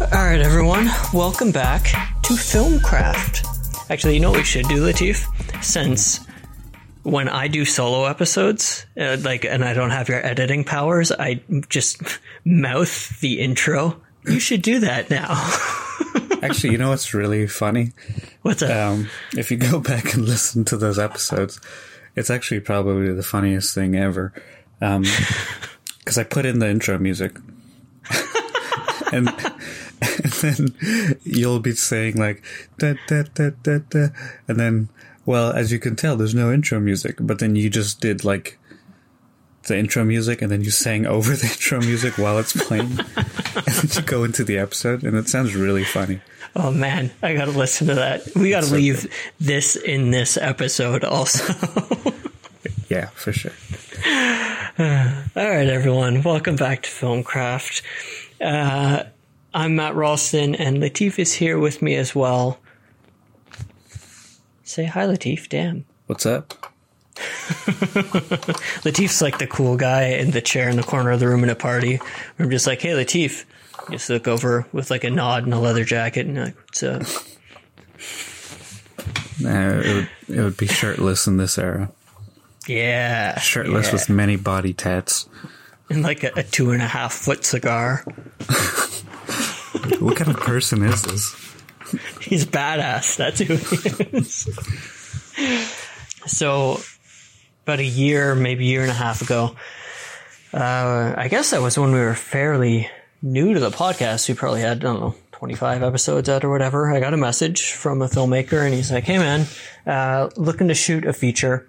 All right, everyone, welcome back to Filmcraft. Actually, you know what we should do, Latif? Since when I do solo episodes, uh, like, and I don't have your editing powers, I just mouth the intro. You should do that now. Actually, you know what's really funny? What's that? Um, if you go back and listen to those episodes, it's actually probably the funniest thing ever. Because I put in the intro music. and, and then you'll be saying like, da, da, da, da, da. And then, well, as you can tell, there's no intro music. But then you just did like the intro music and then you sang over the intro music while it's playing. and then you go into the episode and it sounds really funny. oh man, I gotta listen to that. We gotta leave this in this episode also. Yeah, for sure. All right, everyone, welcome back to Filmcraft. Uh, I'm Matt Ralston, and Latif is here with me as well. Say hi, Latif. Damn. What's up? Latif's like the cool guy in the chair in the corner of the room in a party. I'm just like, hey, Latif. Just look over with like a nod and a leather jacket, and like, what's up? It, would, it would be shirtless in this era. Yeah, Shirtless yeah. with many body tats. and like a, a two and a half foot cigar. What kind of person is this? He's badass. That's who he is. so, about a year, maybe year and a half ago, uh, I guess that was when we were fairly new to the podcast. We probably had, I don't know, 25 episodes out or whatever. I got a message from a filmmaker and he's like, hey man, uh, looking to shoot a feature.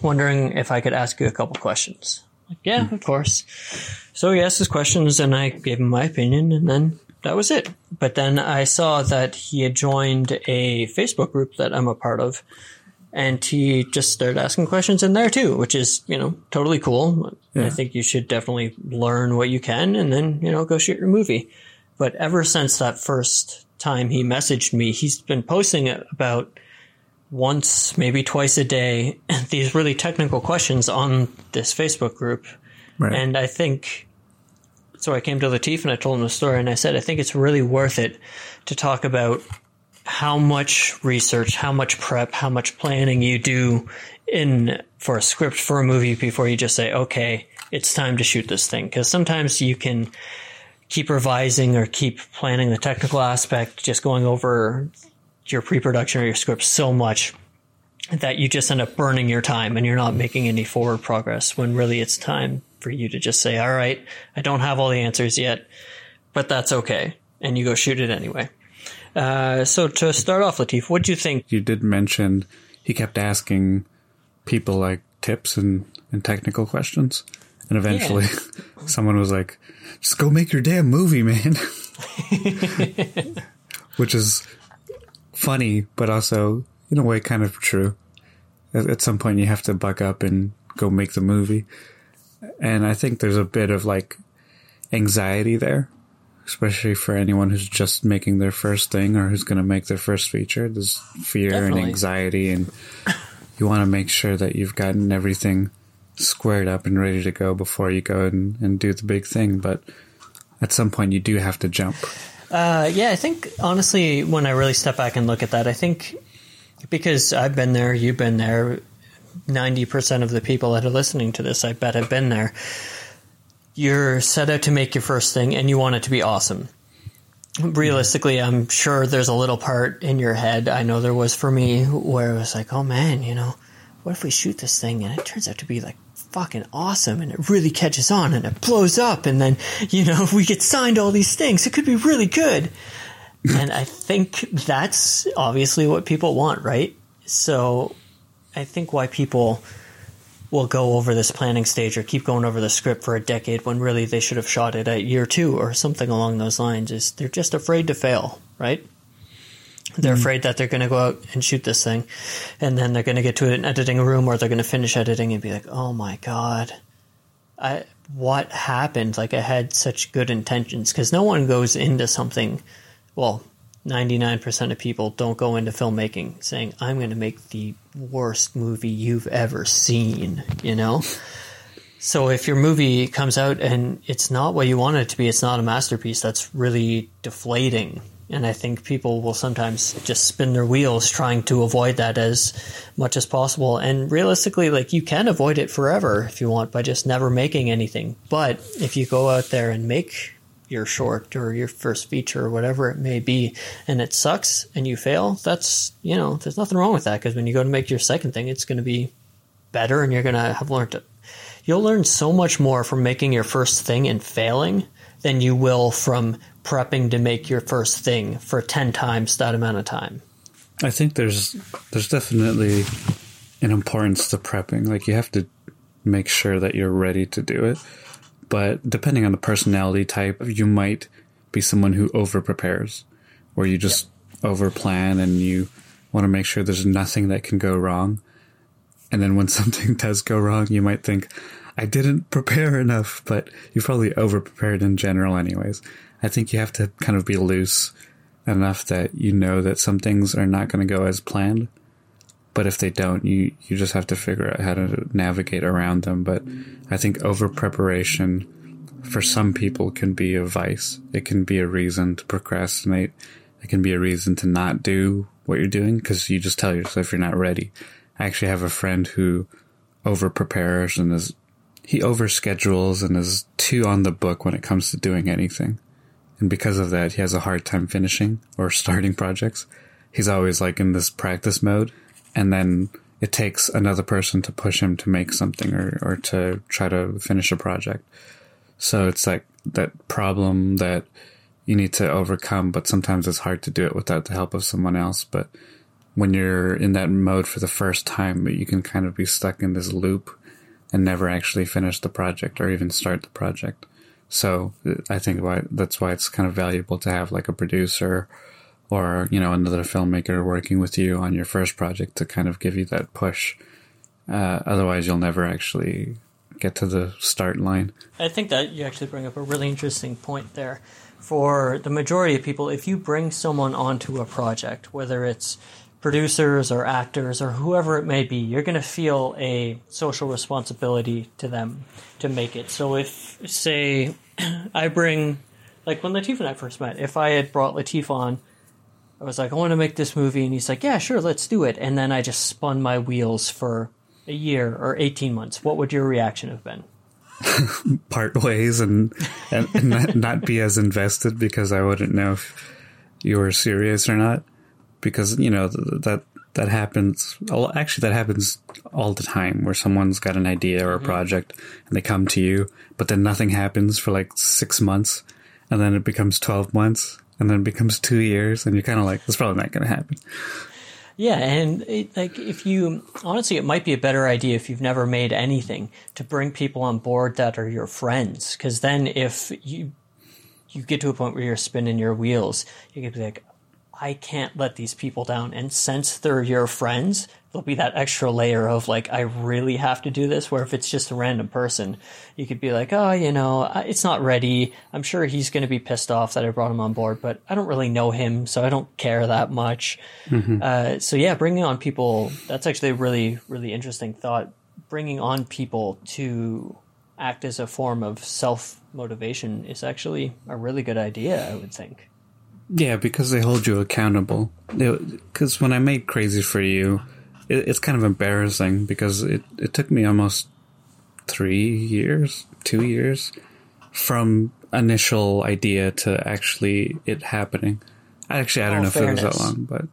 Wondering if I could ask you a couple questions. Like, yeah, of course. So he asked his questions and I gave him my opinion and then that was it. But then I saw that he had joined a Facebook group that I'm a part of and he just started asking questions in there too, which is, you know, totally cool. I think you should definitely learn what you can and then, you know, go shoot your movie. But ever since that first time he messaged me, he's been posting about once, maybe twice a day, these really technical questions on this Facebook group. Right. And I think, so I came to Latif and I told him the story and I said, I think it's really worth it to talk about how much research, how much prep, how much planning you do in for a script for a movie before you just say, okay, it's time to shoot this thing. Cause sometimes you can keep revising or keep planning the technical aspect, just going over your pre-production or your script so much that you just end up burning your time and you're not making any forward progress when really it's time for you to just say, all right, I don't have all the answers yet, but that's okay. And you go shoot it anyway. Uh, so to start off, Latif, what do you think? You did mention he kept asking people like tips and, and technical questions. And eventually someone was like, just go make your damn movie, man. Which is funny, but also in a way kind of true. At, at some point you have to buck up and go make the movie. And I think there's a bit of like anxiety there, especially for anyone who's just making their first thing or who's going to make their first feature. There's fear Definitely. and anxiety, and you want to make sure that you've gotten everything squared up and ready to go before you go and, and do the big thing. But at some point, you do have to jump. Uh, yeah, I think honestly, when I really step back and look at that, I think because I've been there, you've been there, 90% of the people that are listening to this, I bet, have been there. You're set out to make your first thing and you want it to be awesome. Realistically, I'm sure there's a little part in your head, I know there was for me, where it was like, oh man, you know, what if we shoot this thing and it turns out to be like fucking awesome and it really catches on and it blows up and then, you know, we get signed all these things, it could be really good. and I think that's obviously what people want, right? So I think why people will go over this planning stage or keep going over the script for a decade when really they should have shot it at year two or something along those lines is they're just afraid to fail, right? They're mm-hmm. afraid that they're going to go out and shoot this thing and then they're going to get to an editing room or they're going to finish editing and be like, oh my God, I, what happened? Like I had such good intentions because no one goes into something, well, 99% of people don't go into filmmaking saying, I'm going to make the worst movie you've ever seen, you know? So if your movie comes out and it's not what you want it to be, it's not a masterpiece, that's really deflating. And I think people will sometimes just spin their wheels trying to avoid that as much as possible. And realistically, like you can avoid it forever if you want by just never making anything. But if you go out there and make your short or your first feature or whatever it may be and it sucks and you fail, that's, you know, there's nothing wrong with that because when you go to make your second thing, it's going to be better and you're going to have learned it. You'll learn so much more from making your first thing and failing than you will from prepping to make your first thing for 10 times that amount of time. I think there's there's definitely an importance to prepping. Like you have to make sure that you're ready to do it. But depending on the personality type, you might be someone who over prepares, where you just yep. over plan and you want to make sure there's nothing that can go wrong. And then when something does go wrong, you might think, I didn't prepare enough, but you probably over prepared in general anyways. I think you have to kind of be loose enough that you know that some things are not going to go as planned. But if they don't, you, you just have to figure out how to navigate around them. But I think over preparation for some people can be a vice. It can be a reason to procrastinate. It can be a reason to not do what you're doing because you just tell yourself you're not ready. I actually have a friend who over prepares and is he overschedules and is too on the book when it comes to doing anything. And because of that, he has a hard time finishing or starting projects. He's always like in this practice mode. And then it takes another person to push him to make something or, or to try to finish a project. So it's like that problem that you need to overcome, but sometimes it's hard to do it without the help of someone else. But when you're in that mode for the first time, you can kind of be stuck in this loop and never actually finish the project or even start the project. So uh, I think why that's why it's kind of valuable to have like a producer or you know another filmmaker working with you on your first project to kind of give you that push. Uh, otherwise, you'll never actually get to the start line. I think that you actually bring up a really interesting point there. For the majority of people, if you bring someone onto a project, whether it's producers or actors or whoever it may be, you're going to feel a social responsibility to them to make it. So if, say, I bring, like when Latif and I first met, if I had brought Latif on, I was like, I want to make this movie. And he's like, yeah, sure, let's do it. And then I just spun my wheels for a year or 18 months. What would your reaction have been? Part ways and, and not, not be as invested because I wouldn't know if you were serious or not because you know that that happens. Actually, that happens all the time where someone's got an idea or a mm-hmm. project and they come to you, but then nothing happens for like six months, and then it becomes twelve months, and then it becomes two years, and you're kind of like, "It's probably not going to happen." Yeah, and it, like if you honestly, it might be a better idea if you've never made anything to bring people on board that are your friends, because then if you you get to a point where you're spinning your wheels, you could be like, I can't let these people down. And since they're your friends, there'll be that extra layer of like, I really have to do this. Where if it's just a random person, you could be like, oh, you know, it's not ready. I'm sure he's going to be pissed off that I brought him on board, but I don't really know him, so I don't care that much. Mm-hmm. Uh, so yeah, bringing on people, that's actually a really, really interesting thought. Bringing on people to act as a form of self motivation is actually a really good idea, I would think. Yeah, because they hold you accountable. Because when I made Crazy for You, it, it's kind of embarrassing because it, it took me almost three years, two years from initial idea to actually it happening. Actually, I don't know fairness, if it was that long, but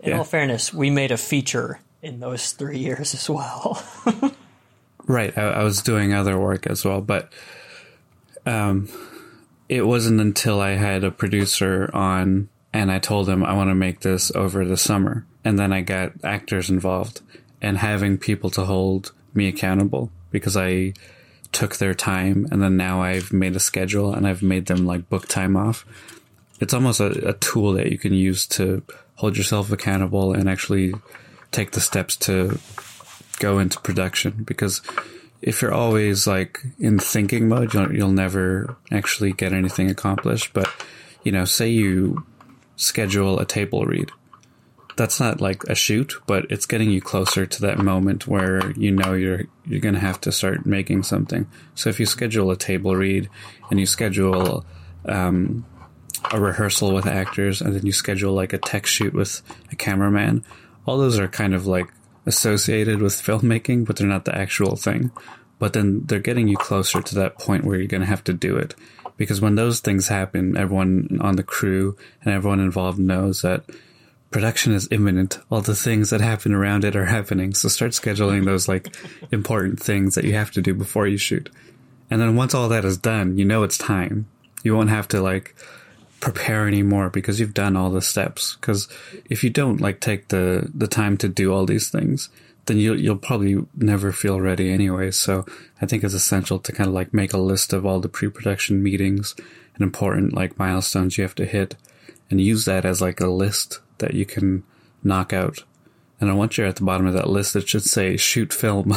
yeah. in all fairness, we made a feature in those three years as well. right, I, I was doing other work as well, but um, it wasn't until I had a producer on and I told him I want to make this over the summer. And then I got actors involved and having people to hold me accountable because I took their time and then now I've made a schedule and I've made them like book time off. It's almost a, a tool that you can use to hold yourself accountable and actually take the steps to go into production because if you're always like in thinking mode, you'll, you'll never actually get anything accomplished. But, you know, say you schedule a table read. that's not like a shoot, but it's getting you closer to that moment where you know you're you're going to have to start making something. So if you schedule a table read and you schedule um, a rehearsal with actors, and then you schedule like a tech shoot with a cameraman, all those are kind of like associated with filmmaking, but they're not the actual thing. But then they're getting you closer to that point where you're going to have to do it. Because when those things happen, everyone on the crew and everyone involved knows that production is imminent. All the things that happen around it are happening. So start scheduling those like important things that you have to do before you shoot. And then once all that is done, you know it's time. You won't have to like prepare anymore because you've done all the steps. Because if you don't like take the the time to do all these things, then you'll you'll probably never feel ready anyway. So I think it's essential to kind of like make a list of all the pre-production meetings and important like milestones you have to hit, and use that as like a list that you can knock out. And then once you're at the bottom of that list, it should say shoot film.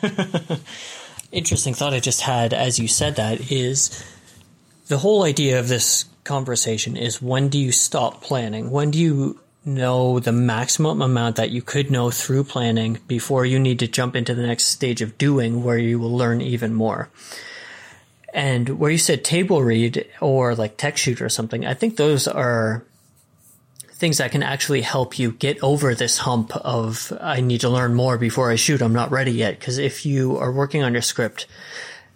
Interesting thought I just had as you said that is the whole idea of this conversation is when do you stop planning? When do you know the maximum amount that you could know through planning before you need to jump into the next stage of doing where you will learn even more? And where you said table read or like tech shoot or something, I think those are things that can actually help you get over this hump of I need to learn more before I shoot. I'm not ready yet. Because if you are working on your script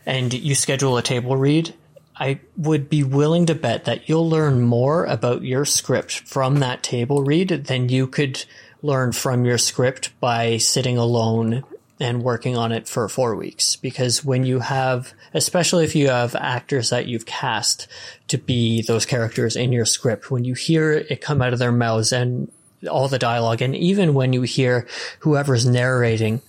and you schedule a table read I would be willing to bet that you'll learn more about your script from that table read than you could learn from your script by sitting alone and working on it for four weeks. Because when you have, especially if you have actors that you've cast to be those characters in your script, when you hear it come out of their mouths and all the dialogue, and even when you hear whoever's narrating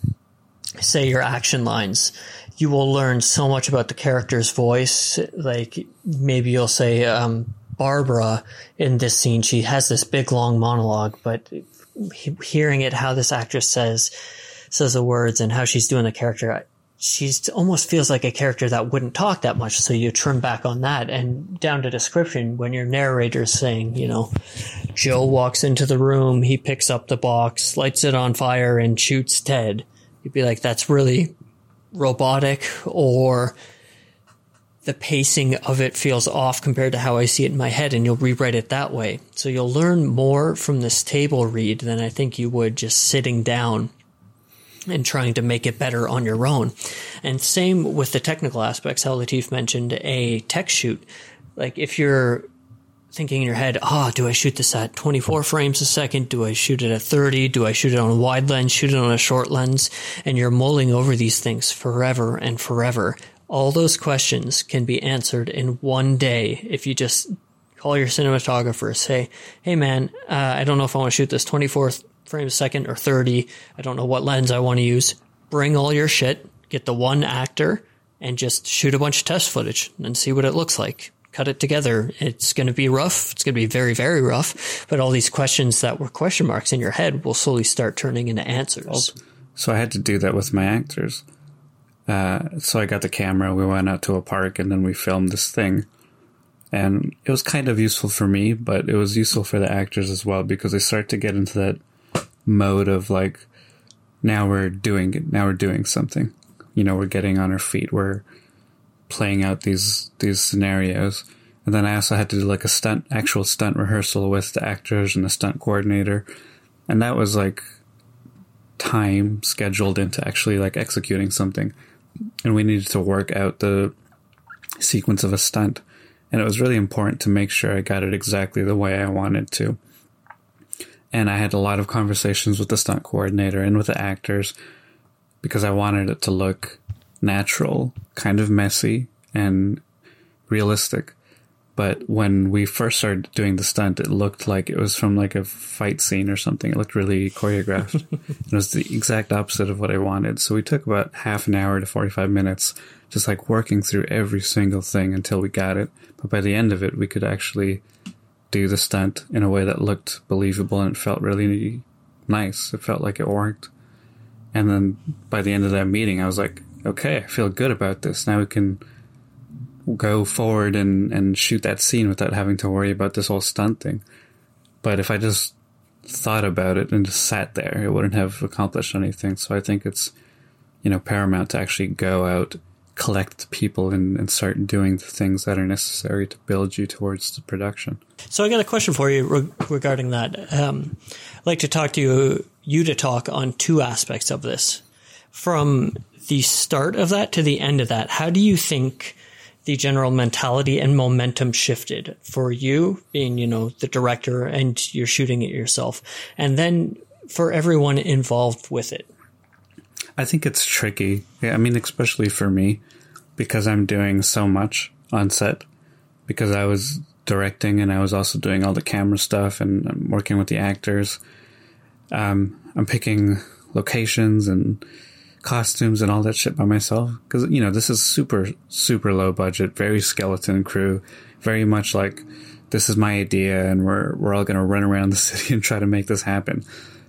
say your action lines, you will learn so much about the character's voice. Like maybe you'll say, um, Barbara in this scene, she has this big long monologue, but hearing it, how this actress says, says the words and how she's doing the character, she's almost feels like a character that wouldn't talk that much. So you trim back on that and down to description when your narrator's saying, you know, Joe walks into the room, he picks up the box, lights it on fire and shoots Ted. You'd be like, that's really robotic or the pacing of it feels off compared to how I see it in my head, and you'll rewrite it that way. So you'll learn more from this table read than I think you would just sitting down and trying to make it better on your own. And same with the technical aspects. How Latif mentioned a tech shoot. Like if you're thinking in your head, oh, do I shoot this at 24 frames a second? Do I shoot it at 30? Do I shoot it on a wide lens? Shoot it on a short lens? And you're mulling over these things forever and forever. All those questions can be answered in one day if you just call your cinematographer, say, hey man, uh, I don't know if I want to shoot this 24 frames a second or 30. I don't know what lens I want to use. Bring all your shit, get the one actor, and just shoot a bunch of test footage and see what it looks like cut it together. It's going to be rough. It's going to be very, very rough. But all these questions that were question marks in your head will slowly start turning into answers. So I had to do that with my actors. Uh, so I got the camera. We went out to a park and then we filmed this thing. And it was kind of useful for me, but it was useful for the actors as well because they start to get into that mode of like, now we're doing it. Now we're doing something. You know, we're getting on our feet. We're playing out these these scenarios. And then I also had to do like a stunt, actual stunt rehearsal with the actors and the stunt coordinator, and that was like time scheduled into actually like executing something. And we needed to work out the sequence of a stunt, and it was really important to make sure I got it exactly the way I wanted to. And I had a lot of conversations with the stunt coordinator and with the actors because I wanted it to look natural, kind of messy, and realistic. But when we first started doing the stunt, it looked like it was from like a fight scene or something. It looked really choreographed. it was the exact opposite of what I wanted. So we took about half an hour to 45 minutes just like working through every single thing until we got it. But by the end of it, we could actually do the stunt in a way that looked believable and it felt really nice. It felt like it worked. And then by the end of that meeting, I was like, okay, I feel good about this. Now we can go forward and, and shoot that scene without having to worry about this whole stunt thing. But if I just thought about it and just sat there, it wouldn't have accomplished anything. So I think it's, you know, paramount to actually go out, collect people, and, and start doing the things that are necessary to build you towards the production. So I got a question for you re- regarding that. Um, I'd like to talk to you, you to talk on two aspects of this. From the start of that to the end of that, how do you think the general mentality and momentum shifted for you being, you know, the director and you're shooting it yourself and then for everyone involved with it? I think it's tricky. Yeah, I mean, especially for me, because I'm doing so much on set, because I was directing and I was also doing all the camera stuff and working with the actors. Um, I'm picking locations and costumes and all that shit by myself because you know this is super super low budget, very skeleton crew, very much like this is my idea and we're we're all going to run around the city and try to make this happen.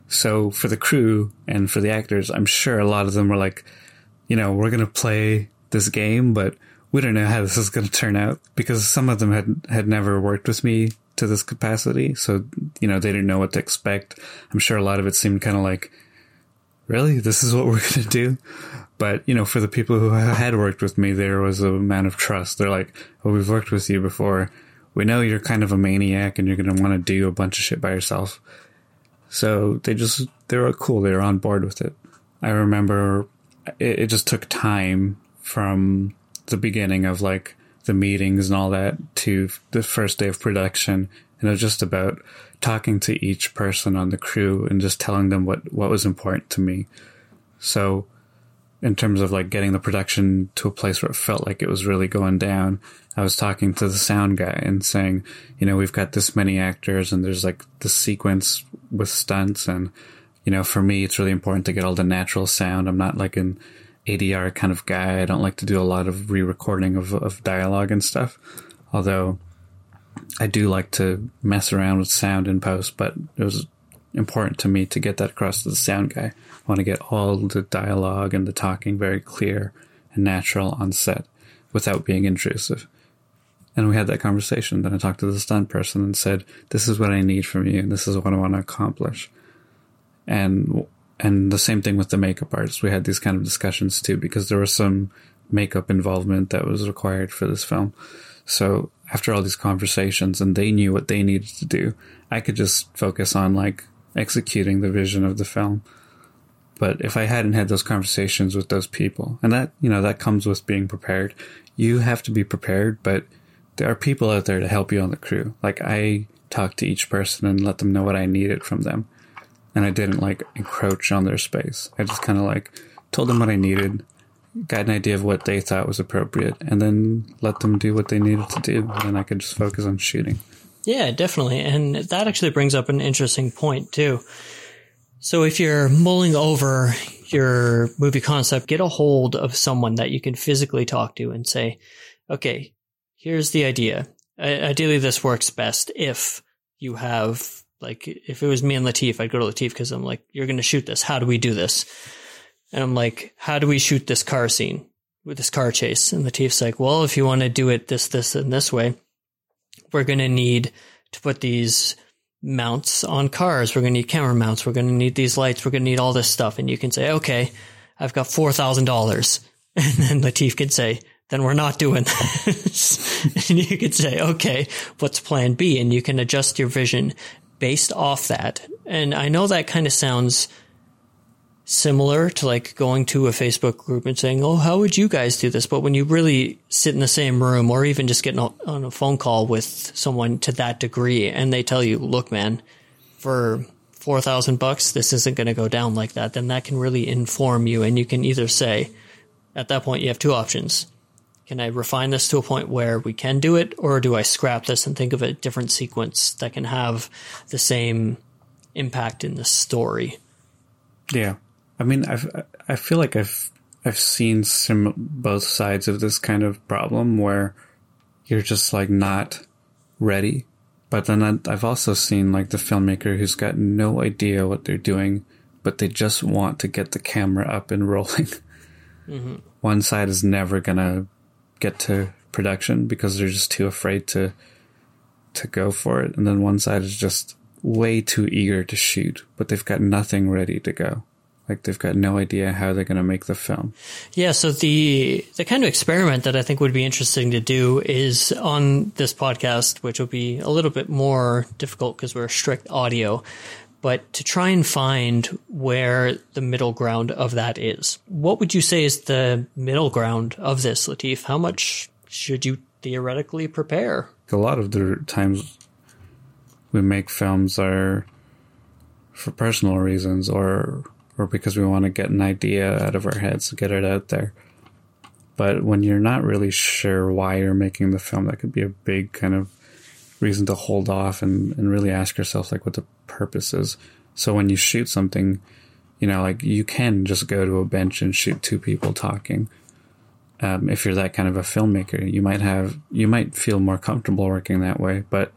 So for the crew and for the actors, I'm sure a lot of them were like, you know, we're going to play this game, but we don't know how this is going to turn out because some of them had had never worked with me to this capacity, so you know they didn't know what to expect. I'm sure a lot of it seemed kind of like really, this is what we're going to do. But, you know, for the people who had worked with me, there was a amount of trust. They're like, well, we've worked with you before. We know you're kind of a maniac and you're going to want to do a bunch of shit by yourself. So they just, they were cool. They were on board with it. I remember it, it just took time from the beginning of like the meetings and all that to the first day of production. And it was just about talking to each person on the crew and just telling them what, what was important to me. So, in terms of like getting the production to a place where it felt like it was really going down, I was talking to the sound guy and saying, you know, we've got this many actors and there's like the sequence with stunts. And, you know, for me, it's really important to get all the natural sound. I'm not like an ADR kind of guy. I don't like to do a lot of re recording of, of dialogue and stuff. Although I do like to mess around with sound in post, but it was important to me to get that across to the sound guy. I want to get all the dialogue and the talking very clear and natural on set without being intrusive. And we had that conversation. Then I talked to the stunt person and said, "This is what I need from you, and this is what I want to accomplish." And and the same thing with the makeup artist. We had these kind of discussions too because there was some makeup involvement that was required for this film. So after all these conversations and they knew what they needed to do, I could just focus on like executing the vision of the film. But if I hadn't had those conversations with those people, and that, you know, that comes with being prepared, you have to be prepared, but there are people out there to help you on the crew. Like I talked to each person and let them know what I needed from them. And I didn't like encroach on their space. I just kind of like told them what I needed got an idea of what they thought was appropriate, and then let them do what they needed to do. And then I could just focus on shooting. Yeah, definitely. And that actually brings up an interesting point, too. So if you're mulling over your movie concept, get a hold of someone that you can physically talk to and say, okay, here's the idea. Ideally, this works best if you have, like, if it was me and Latif, I'd go to Latif because I'm like, you're going to shoot this. How do we do this? And I'm like, how do we shoot this car scene with this car chase? And Latif's like, well, if you want to do it this, this, and this way, we're going to need to put these mounts on cars. We're going to need camera mounts. We're going to need these lights. We're going to need all this stuff. And you can say, okay, I've got $4,000. And then Latif can say, then we're not doing this. and you could say, okay, what's plan B? And you can adjust your vision based off that. And I know that kind of sounds similar to like going to a Facebook group and saying, "Oh, how would you guys do this?" But when you really sit in the same room, or even just get on a phone call with someone to that degree, and they tell you, "Look, man, for four thousand bucks, this isn't going to go down like that," then that can really inform you, and you can either say, at that point, you have two options. Can I refine this to a point where we can do it, or do I scrap this and think of a different sequence that can have the same impact in the story? Yeah. I mean, I've, I feel like I've, I've seen some, both sides of this kind of problem where you're just like not ready. But then I've also seen like the filmmaker who's got no idea what they're doing, but they just want to get the camera up and rolling. Mm-hmm. One side is never gonna get to production because they're just too afraid to to go for it, and then one side is just way too eager to shoot, but they've got nothing ready to go. Like they've got no idea how they're going to make the film. Yeah, so the the kind of experiment that I think would be interesting to do is on this podcast, which will be a little bit more difficult because we're strict audio, but to try and find where the middle ground of that is. What would you say is the middle ground of this, Latif? How much should you theoretically prepare? A lot of the times we make films are for personal reasons or or because we want to get an idea out of our heads, get it out there. But when you're not really sure why you're making the film, that could be a big kind of reason to hold off and, and really ask yourself like what the purpose is. So when you shoot something, you know, like you can just go to a bench and shoot two people talking. Um, if you're that kind of a filmmaker, you might have, you might feel more comfortable working that way, but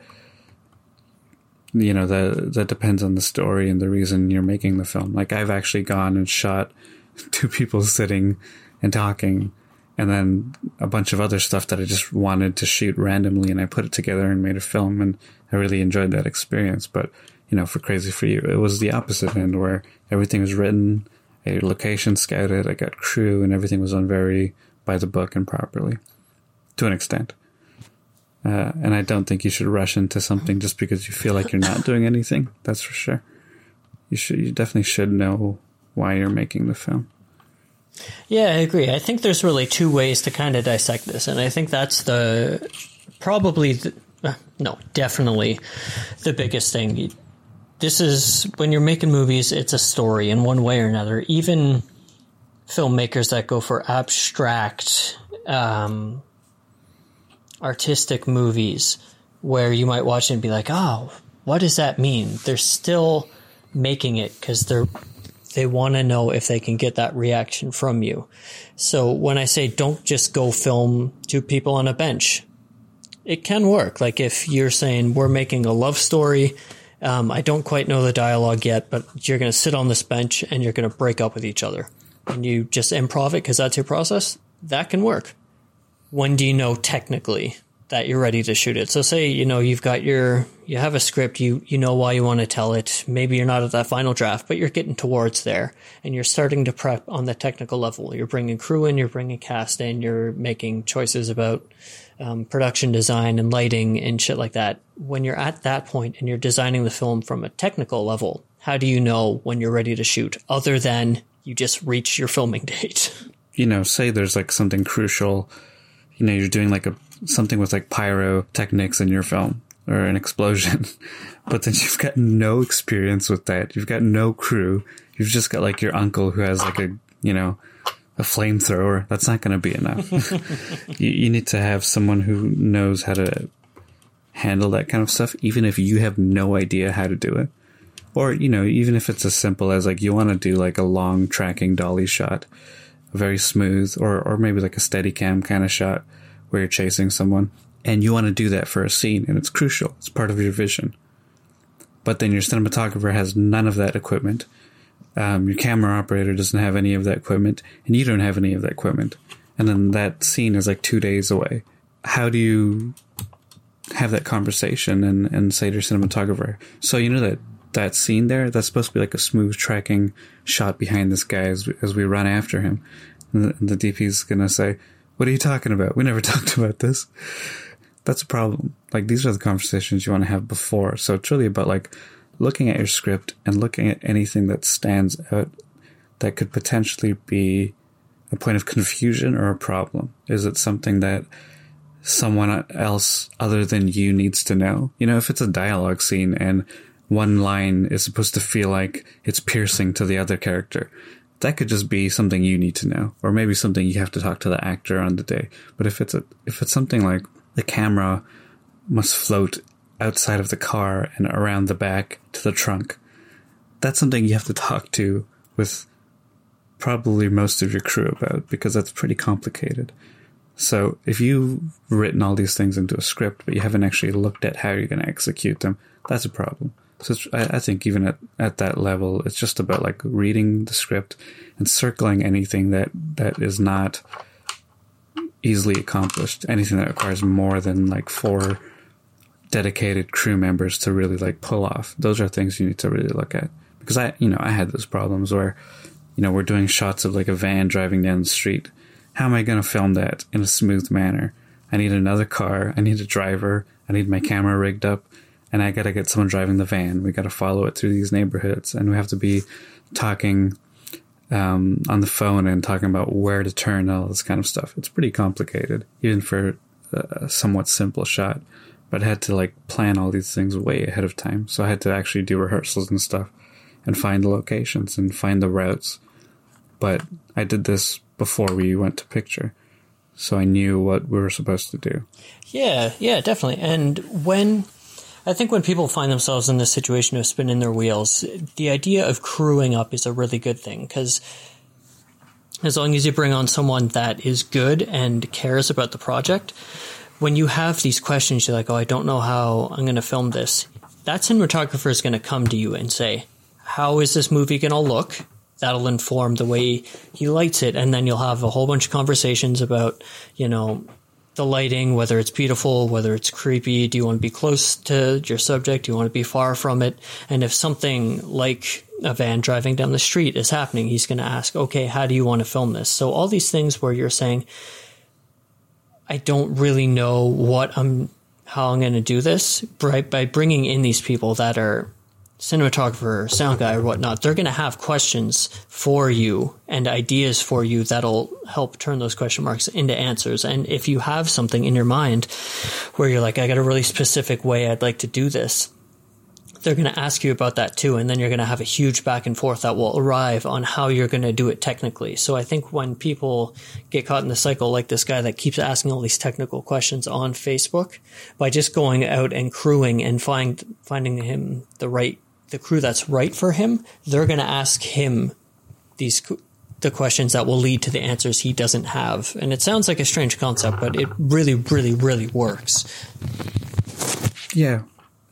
you know that that depends on the story and the reason you're making the film. Like I've actually gone and shot two people sitting and talking, and then a bunch of other stuff that I just wanted to shoot randomly, and I put it together and made a film, and I really enjoyed that experience. But you know, for Crazy for You, it was the opposite end where everything was written, a location scouted, I got crew, and everything was done very by the book and properly, to an extent. Uh, and I don't think you should rush into something just because you feel like you're not doing anything. That's for sure. You should, you definitely should know why you're making the film. Yeah, I agree. I think there's really two ways to kind of dissect this, and I think that's the probably the, uh, no, definitely the biggest thing. This is when you're making movies, it's a story in one way or another. Even filmmakers that go for abstract um, artistic movies where you might watch it and be like, oh, what does that mean? They're still making it because they're they want to know if they can get that reaction from you. So when I say don't just go film two people on a bench, it can work. Like if you're saying we're making a love story, um, I don't quite know the dialogue yet, but you're going to sit on this bench and you're going to break up with each other, and you just improv it because that's your process. That can work when do you know technically that you're ready to shoot it? So say, you know, you've got your, you have a script, you, you know why you want to tell it. Maybe you're not at that final draft, but you're getting towards there and you're starting to prep on the technical level. You're bringing crew in, you're bringing cast in, you're making choices about um, production design and lighting and shit like that. When you're at that point and you're designing the film from a technical level, how do you know when you're ready to shoot other than you just reach your filming date? You know, say there's like something crucial you know, you're doing like a something with like pyrotechnics in your film or an explosion, but then you've got no experience with that. You've got no crew. You've just got like your uncle who has like a, you know, a flamethrower. That's not going to be enough. you, you need to have someone who knows how to handle that kind of stuff, even if you have no idea how to do it. Or, you know, even if it's as simple as like you want to do like a long tracking dolly shot very smooth or, or maybe like a steady cam kind of shot where you're chasing someone and you want to do that for a scene and it's crucial. It's part of your vision. But then your cinematographer has none of that equipment. Um, your camera operator doesn't have any of that equipment and you don't have any of that equipment. And then that scene is like two days away. How do you have that conversation and, and say to your cinematographer, so you know that that scene there, that's supposed to be like a smooth tracking shot behind this guy as, as we run after him. And the, the DP's gonna say, what are you talking about? We never talked about this. That's a problem. Like these are the conversations you want to have before. So it's really about like looking at your script and looking at anything that stands out that could potentially be a point of confusion or a problem. Is it something that someone else other than you needs to know? You know, if it's a dialogue scene and one line is supposed to feel like it's piercing to the other character. That could just be something you need to know, or maybe something you have to talk to the actor on the day. But if it's a, if it's something like the camera must float outside of the car and around the back to the trunk, that's something you have to talk to with probably most of your crew about because that's pretty complicated. So if you've written all these things into a script, but you haven't actually looked at how you're going to execute them, that's a problem. So I, I, think even at, at that level, it's just about like reading the script and circling anything that, that is not easily accomplished, anything that requires more than like four dedicated crew members to really like pull off. Those are things you need to really look at because I, you know, I had those problems where, you know, we're doing shots of like a van driving down the street. How am I going to film that in a smooth manner? I need another car. I need a driver. I need my camera rigged up and I got to get someone driving the van. We got to follow it through these neighborhoods and we have to be talking um, on the phone and talking about where to turn and all this kind of stuff. It's pretty complicated, even for a somewhat simple shot but I had to like plan all these things way ahead of time. So I had to actually do rehearsals and stuff and find the locations and find the routes. But I did this before we went to picture. So I knew what we were supposed to do. Yeah, yeah, definitely. And when I think when people find themselves in this situation of spinning their wheels, the idea of crewing up is a really good thing because as long as you bring on someone that is good and cares about the project, when you have these questions, you're like, oh, I don't know how I'm going to film this. That cinematographer is going to come to you and say, how is this movie going to look? That'll inform the way he lights it. And then you'll have a whole bunch of conversations about, you know, the lighting, whether it's beautiful, whether it's creepy. Do you want to be close to your subject? Do you want to be far from it? And if something like a van driving down the street is happening, he's going to ask, okay, how do you want to film this? So all these things where you're saying, I don't really know what I'm, how I'm going to do this. Right by bringing in these people that are cinematographer, sound guy, or whatnot, they're going to have questions for you and ideas for you that'll help turn those question marks into answers. And if you have something in your mind where you're like, I got a really specific way I'd like to do this, they're going to ask you about that too. And then you're going to have a huge back and forth that will arrive on how you're going to do it technically. So I think when people get caught in the cycle, like this guy that keeps asking all these technical questions on Facebook, by just going out and crewing and find, finding him the right, the crew that's right for him, they're going to ask him these, the questions that will lead to the answers he doesn't have. And it sounds like a strange concept, but it really, really, really works. Yeah.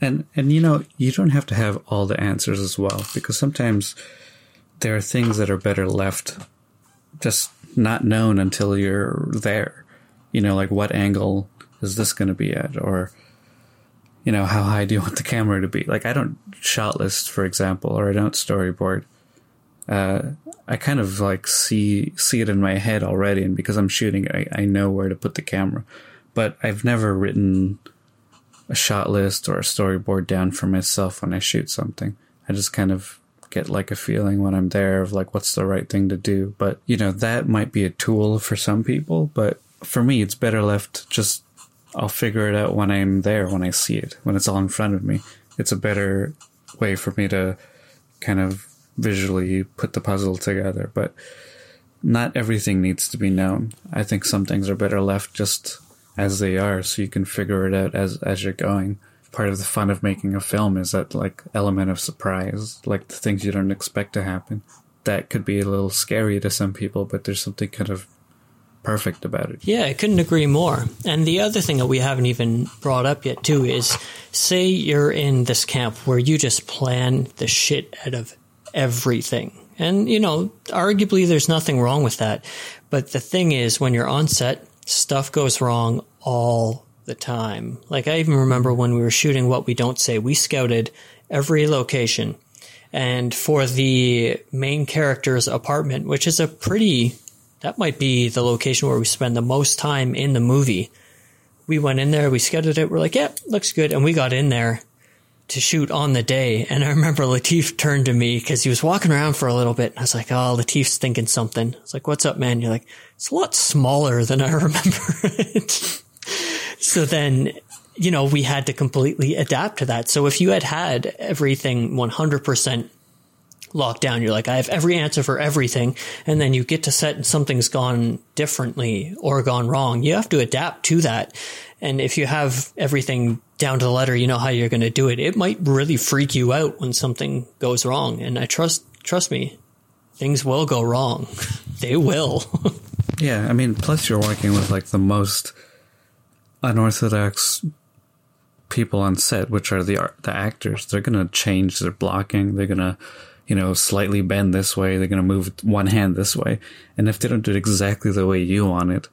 And and you know, you don't have to have all the answers as well because sometimes there are things that are better left just not known until you're there. You know, like what angle is this going to be at or you know, how high do you want the camera to be? Like I don't shot list, for example, or I don't storyboard. Uh, I kind of like see see it in my head already, and because I'm shooting, I, I know where to put the camera. But I've never written a shot list or a storyboard down for myself when I shoot something. I just kind of get like a feeling when I'm there of like what's the right thing to do. But you know, that might be a tool for some people, but for me it's better left just I'll figure it out when I'm there, when I see it, when it's all in front of me. It's a better way for me to kind of visually put the puzzle together, but not everything needs to be known. I think some things are better left just as they are so you can figure it out as as you're going part of the fun of making a film is that like element of surprise like the things you don't expect to happen that could be a little scary to some people but there's something kind of perfect about it yeah i couldn't agree more and the other thing that we haven't even brought up yet too is say you're in this camp where you just plan the shit out of everything and you know arguably there's nothing wrong with that but the thing is when you're on set stuff goes wrong all the time. Like I even remember when we were shooting What We Don't Say, we scouted every location. And for the main character's apartment, which is a pretty, that might be the location where we spend the most time in the movie. We went in there, we scouted it, we're like, yep, yeah, looks good. And we got in there to shoot on the day. And I remember Latif turned to me because he was walking around for a little bit. And I was like, oh, Latif's thinking something. I was like, what's up, man? You're like, it's a lot smaller than I remember it. so then, you know, we had to completely adapt to that. So if you had had everything 100% locked down, you're like, I have every answer for everything. And then you get to set and something's gone differently or gone wrong. You have to adapt to that. And if you have everything down to the letter, you know how you're going to do it. It might really freak you out when something goes wrong. And I trust, trust me, things will go wrong. they will. yeah. I mean, plus you're working with like the most unorthodox people on set, which are the the actors. They're going to change their blocking. They're going to, you know, slightly bend this way. They're going to move one hand this way. And if they don't do it exactly the way you want it,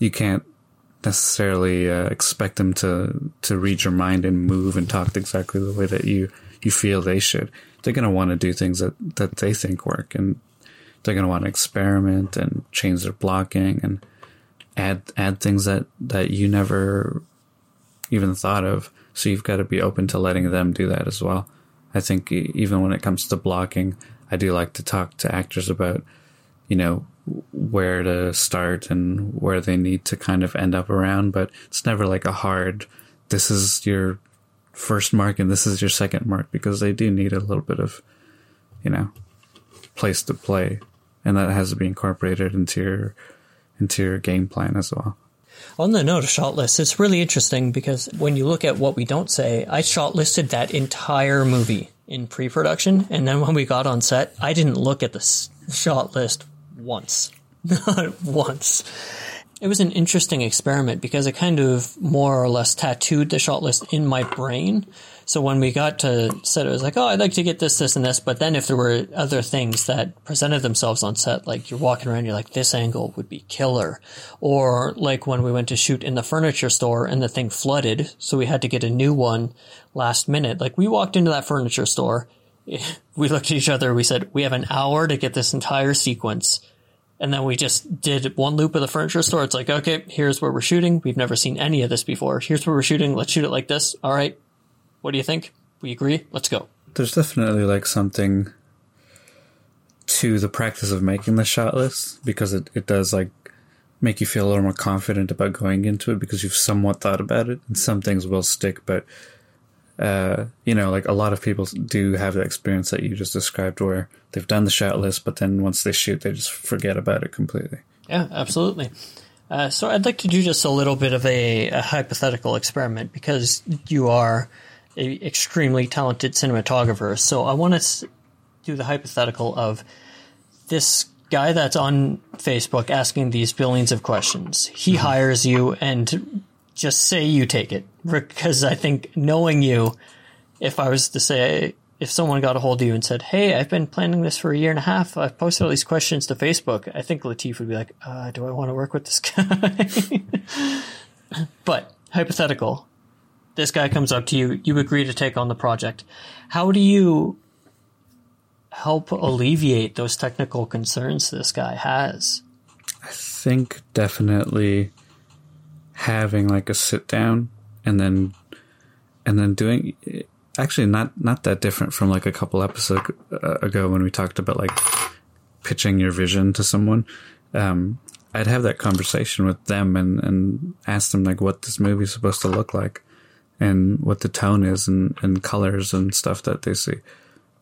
you can't necessarily uh, expect them to to read your mind and move and talk exactly the way that you you feel they should. They're going to want to do things that that they think work, and they're going to want to experiment and change their blocking and add add things that that you never even thought of. So you've got to be open to letting them do that as well. I think even when it comes to blocking, I do like to talk to actors about, you know, where to start and where they need to kind of end up around, but it's never like a hard, this is your first mark and this is your second mark because they do need a little bit of, you know, place to play. And that has to be incorporated into your, into your game plan as well. On the note of shot list, it's really interesting because when you look at what we don't say, I shot listed that entire movie in pre-production, and then when we got on set, I didn't look at the shot list once. Not once. It was an interesting experiment because it kind of more or less tattooed the shot list in my brain. So when we got to set, it was like, oh, I'd like to get this, this, and this. But then if there were other things that presented themselves on set, like you're walking around, you're like, this angle would be killer. Or like when we went to shoot in the furniture store and the thing flooded. So we had to get a new one last minute. Like we walked into that furniture store. We looked at each other. We said, we have an hour to get this entire sequence and then we just did one loop of the furniture store. It's like, okay, here's where we're shooting. We've never seen any of this before. Here's where we're shooting. Let's shoot it like this. All right. What do you think? We agree. Let's go. There's definitely like something to the practice of making the shot list because it, it does like make you feel a little more confident about going into it because you've somewhat thought about it and some things will stick, but uh, you know, like a lot of people do have the experience that you just described where they've done the shot list, but then once they shoot, they just forget about it completely. Yeah, absolutely. Uh, so I'd like to do just a little bit of a, a hypothetical experiment because you are an extremely talented cinematographer. So I want to do the hypothetical of this guy that's on Facebook asking these billions of questions. He mm-hmm. hires you and just say you take it because I think knowing you, if I was to say, if someone got a hold of you and said, Hey, I've been planning this for a year and a half. I've posted all these questions to Facebook. I think Latif would be like, uh, do I want to work with this guy? but hypothetical, this guy comes up to you. You agree to take on the project. How do you help alleviate those technical concerns this guy has? I think definitely having like a sit down and then and then doing actually not not that different from like a couple episodes ago when we talked about like pitching your vision to someone um, i'd have that conversation with them and and ask them like what this movie is supposed to look like and what the tone is and, and colors and stuff that they see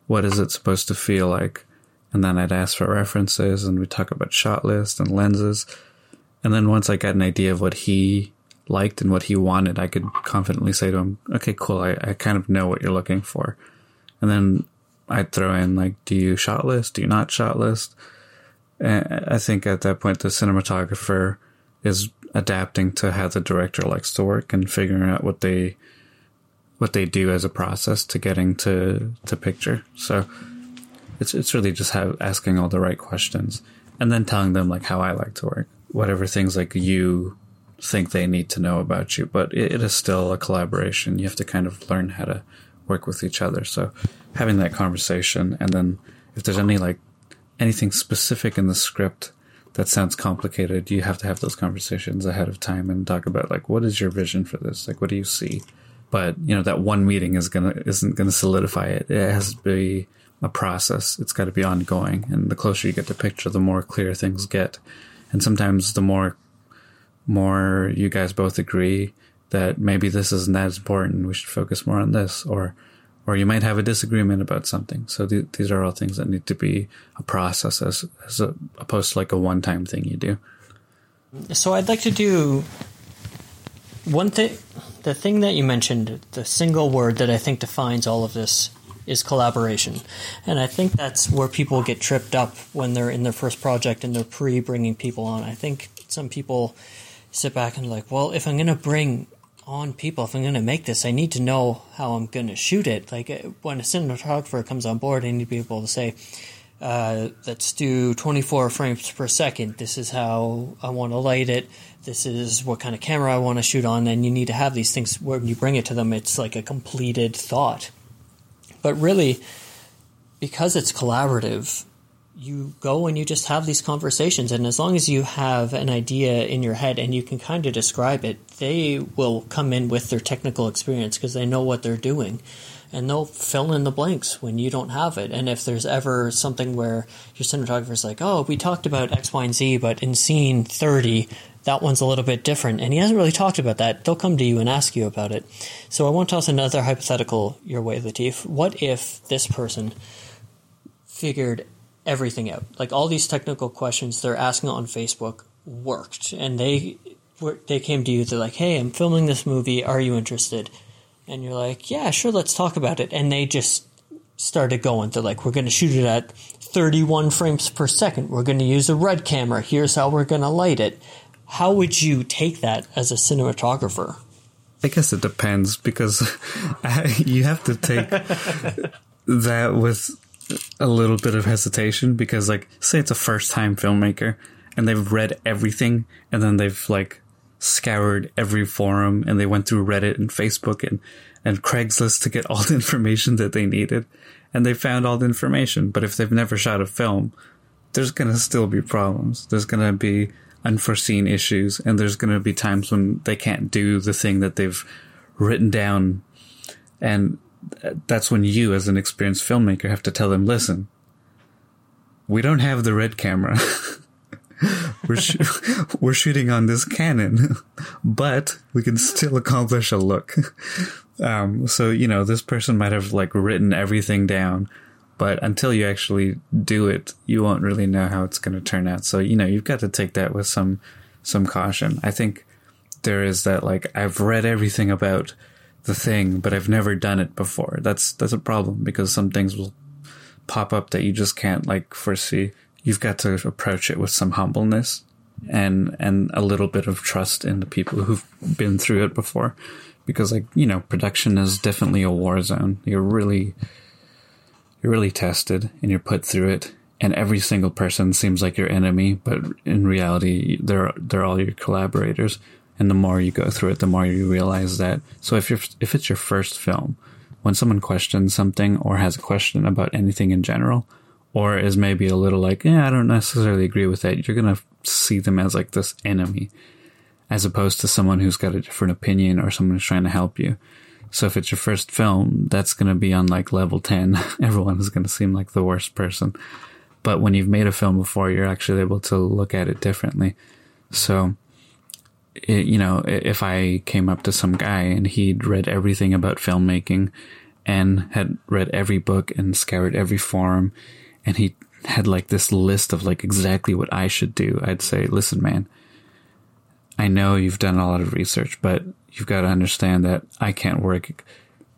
what is it supposed to feel like and then i'd ask for references and we talk about shot list and lenses and then once I got an idea of what he liked and what he wanted, I could confidently say to him, okay, cool. I, I kind of know what you're looking for. And then I'd throw in like, do you shot list? Do you not shot list? And I think at that point, the cinematographer is adapting to how the director likes to work and figuring out what they, what they do as a process to getting to, to picture. So it's, it's really just have, asking all the right questions and then telling them like how I like to work whatever things like you think they need to know about you, but it, it is still a collaboration. You have to kind of learn how to work with each other. So having that conversation and then if there's any like anything specific in the script that sounds complicated, you have to have those conversations ahead of time and talk about like what is your vision for this? Like what do you see? But you know that one meeting is gonna isn't gonna solidify it. It has to be a process. It's got to be ongoing, and the closer you get to picture, the more clear things get and sometimes the more more you guys both agree that maybe this isn't as important, we should focus more on this, or or you might have a disagreement about something. So th- these are all things that need to be a process as as a, opposed to like a one time thing you do. So I'd like to do one thing. The thing that you mentioned, the single word that I think defines all of this is collaboration. And I think that's where people get tripped up when they're in their first project and they're pre bringing people on. I think some people sit back and like, well, if I'm going to bring on people, if I'm going to make this, I need to know how I'm going to shoot it. Like uh, when a cinematographer comes on board, I need to be able to say, uh, let's do 24 frames per second. This is how I want to light it. This is what kind of camera I want to shoot on. And you need to have these things when you bring it to them, it's like a completed thought. But really, because it's collaborative, you go and you just have these conversations. And as long as you have an idea in your head and you can kind of describe it, they will come in with their technical experience because they know what they're doing and they'll fill in the blanks when you don't have it. And if there's ever something where your cinematographer's like, oh, we talked about X, Y, and Z, but in scene 30, that one's a little bit different, and he hasn't really talked about that, they'll come to you and ask you about it. So I want to toss another hypothetical your way, Latif. What if this person figured everything out? Like all these technical questions they're asking on Facebook worked, and they they came to you. They're like, "Hey, I'm filming this movie. Are you interested?" And you're like, yeah, sure, let's talk about it. And they just started going. They're like, we're going to shoot it at 31 frames per second. We're going to use a red camera. Here's how we're going to light it. How would you take that as a cinematographer? I guess it depends because you have to take that with a little bit of hesitation because, like, say it's a first time filmmaker and they've read everything and then they've, like, scoured every forum and they went through Reddit and Facebook and, and Craigslist to get all the information that they needed. And they found all the information. But if they've never shot a film, there's going to still be problems. There's going to be unforeseen issues and there's going to be times when they can't do the thing that they've written down. And that's when you, as an experienced filmmaker, have to tell them, listen, we don't have the red camera. we're sh- we're shooting on this Canon, but we can still accomplish a look. Um, so you know, this person might have like written everything down, but until you actually do it, you won't really know how it's going to turn out. So you know, you've got to take that with some some caution. I think there is that like I've read everything about the thing, but I've never done it before. That's that's a problem because some things will pop up that you just can't like foresee. You've got to approach it with some humbleness and and a little bit of trust in the people who've been through it before because like you know production is definitely a war zone. You're really you're really tested and you're put through it and every single person seems like your enemy but in reality they're they're all your collaborators and the more you go through it the more you realize that so if you're if it's your first film when someone questions something or has a question about anything in general or is maybe a little like, yeah, I don't necessarily agree with that, you're going to see them as like this enemy, as opposed to someone who's got a different opinion or someone who's trying to help you. So if it's your first film, that's going to be on like level 10. Everyone is going to seem like the worst person. But when you've made a film before, you're actually able to look at it differently. So, you know, if I came up to some guy and he'd read everything about filmmaking and had read every book and scoured every forum and he had like this list of like exactly what I should do, I'd say, listen, man, I know you've done a lot of research, but you've got to understand that I can't work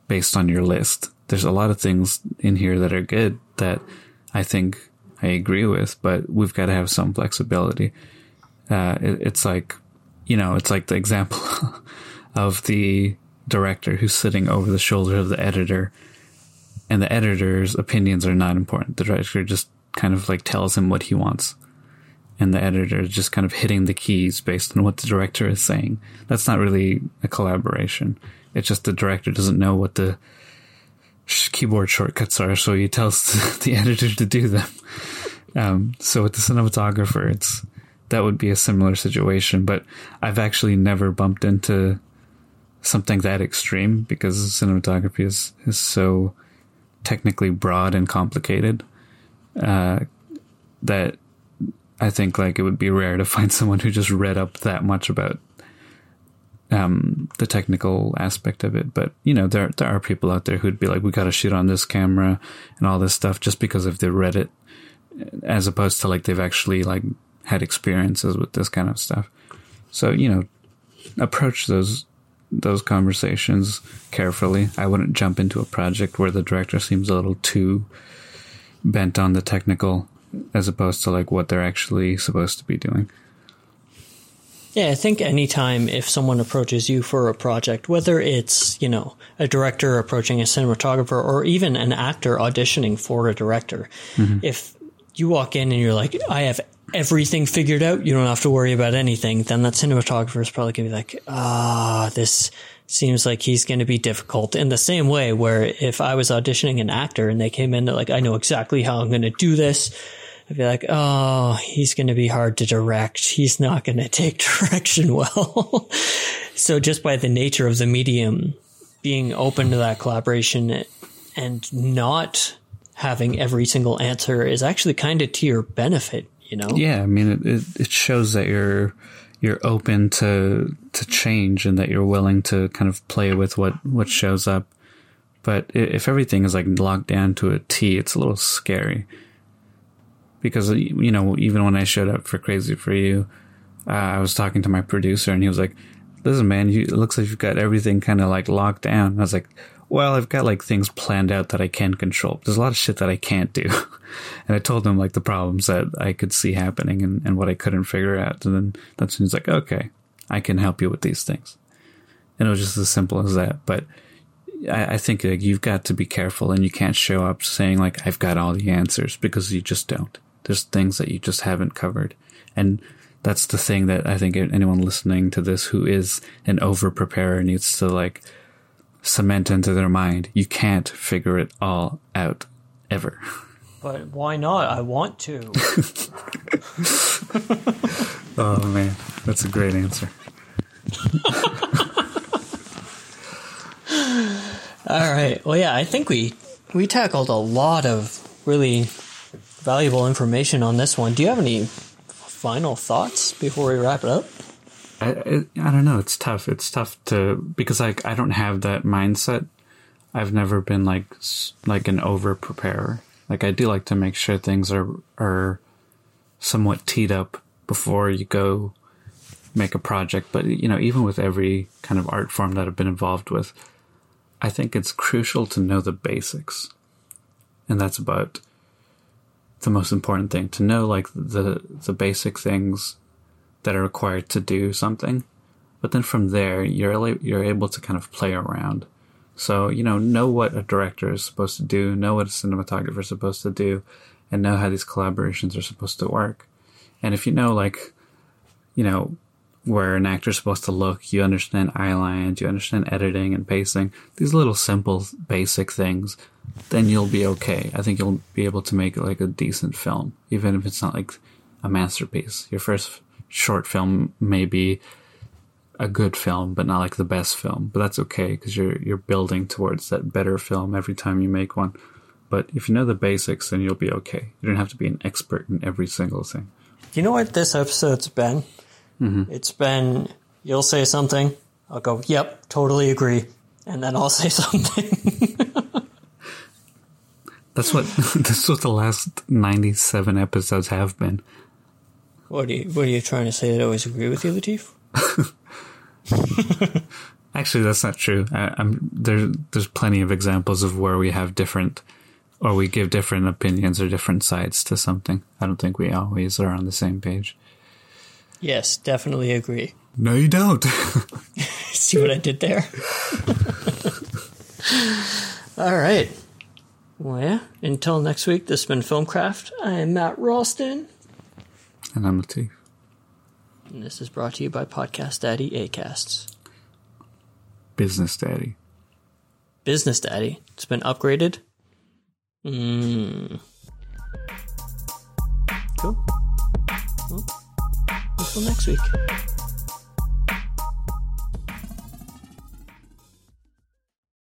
based on your list. There's a lot of things in here that are good that I think I agree with, but we've got to have some flexibility. Uh, it, it's like, you know, it's like the example of the director who's sitting over the shoulder of the editor and the editor's opinions are not important. The director just kind of like tells him what he wants. And the editor is just kind of hitting the keys based on what the director is saying. That's not really a collaboration. It's just the director doesn't know what the keyboard shortcuts are, so he tells the editor to do them. Um, so with the cinematographer, it's that would be a similar situation, but I've actually never bumped into something that extreme because cinematography is, is so technically broad and complicated uh, that I think like it would be rare to find someone who just read up that much about um, the technical aspect of it. But you know, there there are people out there who'd be like, "We got to shoot on this camera and all this stuff," just because if they read it, as opposed to like they've actually like had experiences with this kind of stuff. So you know, approach those those conversations carefully. I wouldn't jump into a project where the director seems a little too bent on the technical as opposed to like what they're actually supposed to be doing. Yeah, I think anytime if someone approaches you for a project, whether it's, you know, a director approaching a cinematographer or even an actor auditioning for a director, mm-hmm. if you walk in and you're like, I have everything figured out. You don't have to worry about anything. Then that cinematographer is probably going to be like, ah, this seems like he's going to be difficult in the same way where if I was auditioning an actor and they came in, like, I know exactly how I'm going to do this. I'd be like, oh, he's going to be hard to direct. He's not going to take direction well. so just by the nature of the medium, being open to that collaboration and not having every single answer is actually kind of to your benefit, you know? Yeah, I mean, it, it, it shows that you're you're open to to change and that you're willing to kind of play with what what shows up. But if everything is like locked down to a T, it's a little scary. Because you know, even when I showed up for Crazy for You, uh, I was talking to my producer and he was like, "Listen, man, you, it looks like you've got everything kind of like locked down." I was like, well, I've got like things planned out that I can control. There's a lot of shit that I can't do. and I told him like the problems that I could see happening and, and what I couldn't figure out. And then that's when he's like, okay, I can help you with these things. And it was just as simple as that. But I, I think like you've got to be careful and you can't show up saying like, I've got all the answers because you just don't. There's things that you just haven't covered. And that's the thing that I think anyone listening to this who is an over preparer needs to like, cement into their mind. You can't figure it all out ever. But why not? I want to. oh man, that's a great answer. all right. Well, yeah, I think we we tackled a lot of really valuable information on this one. Do you have any final thoughts before we wrap it up? I, I, I don't know. It's tough. It's tough to because like I don't have that mindset. I've never been like like an over preparer. Like I do like to make sure things are are somewhat teed up before you go make a project. But you know, even with every kind of art form that I've been involved with, I think it's crucial to know the basics, and that's about the most important thing to know like the the basic things that are required to do something. But then from there, you're you're able to kind of play around. So you know, know what a director is supposed to do, know what a cinematographer is supposed to do, and know how these collaborations are supposed to work. And if you know, like, you know, where an actor is supposed to look, you understand eye lines, you understand editing and pacing, these little simple, basic things, then you'll be okay. I think you'll be able to make like a decent film, even if it's not like a masterpiece. Your first short film may be a good film, but not like the best film. But that's okay because you're you're building towards that better film every time you make one. But if you know the basics, then you'll be okay. You don't have to be an expert in every single thing. You know what this episode's been? Mm-hmm. It's been you'll say something, I'll go, "Yep, totally agree," and then I'll say something. that's what that's what the last ninety seven episodes have been. What are you What are you trying to say? That I always agree with you, Latif? Actually, that's not true. I, am there. There's plenty of examples of where we have different, or we give different opinions or different sides to something. I don't think we always are on the same page. Yes, definitely agree. No, you don't. See what I did there? All right. Well, yeah. Until next week, this has been Filmcraft. I am Matt Ralston. And I'm Latif. And this is brought to you by Podcast Daddy Acasts. Business Daddy. Business Daddy. It's been upgraded. Mm. Cool. Well, until next week.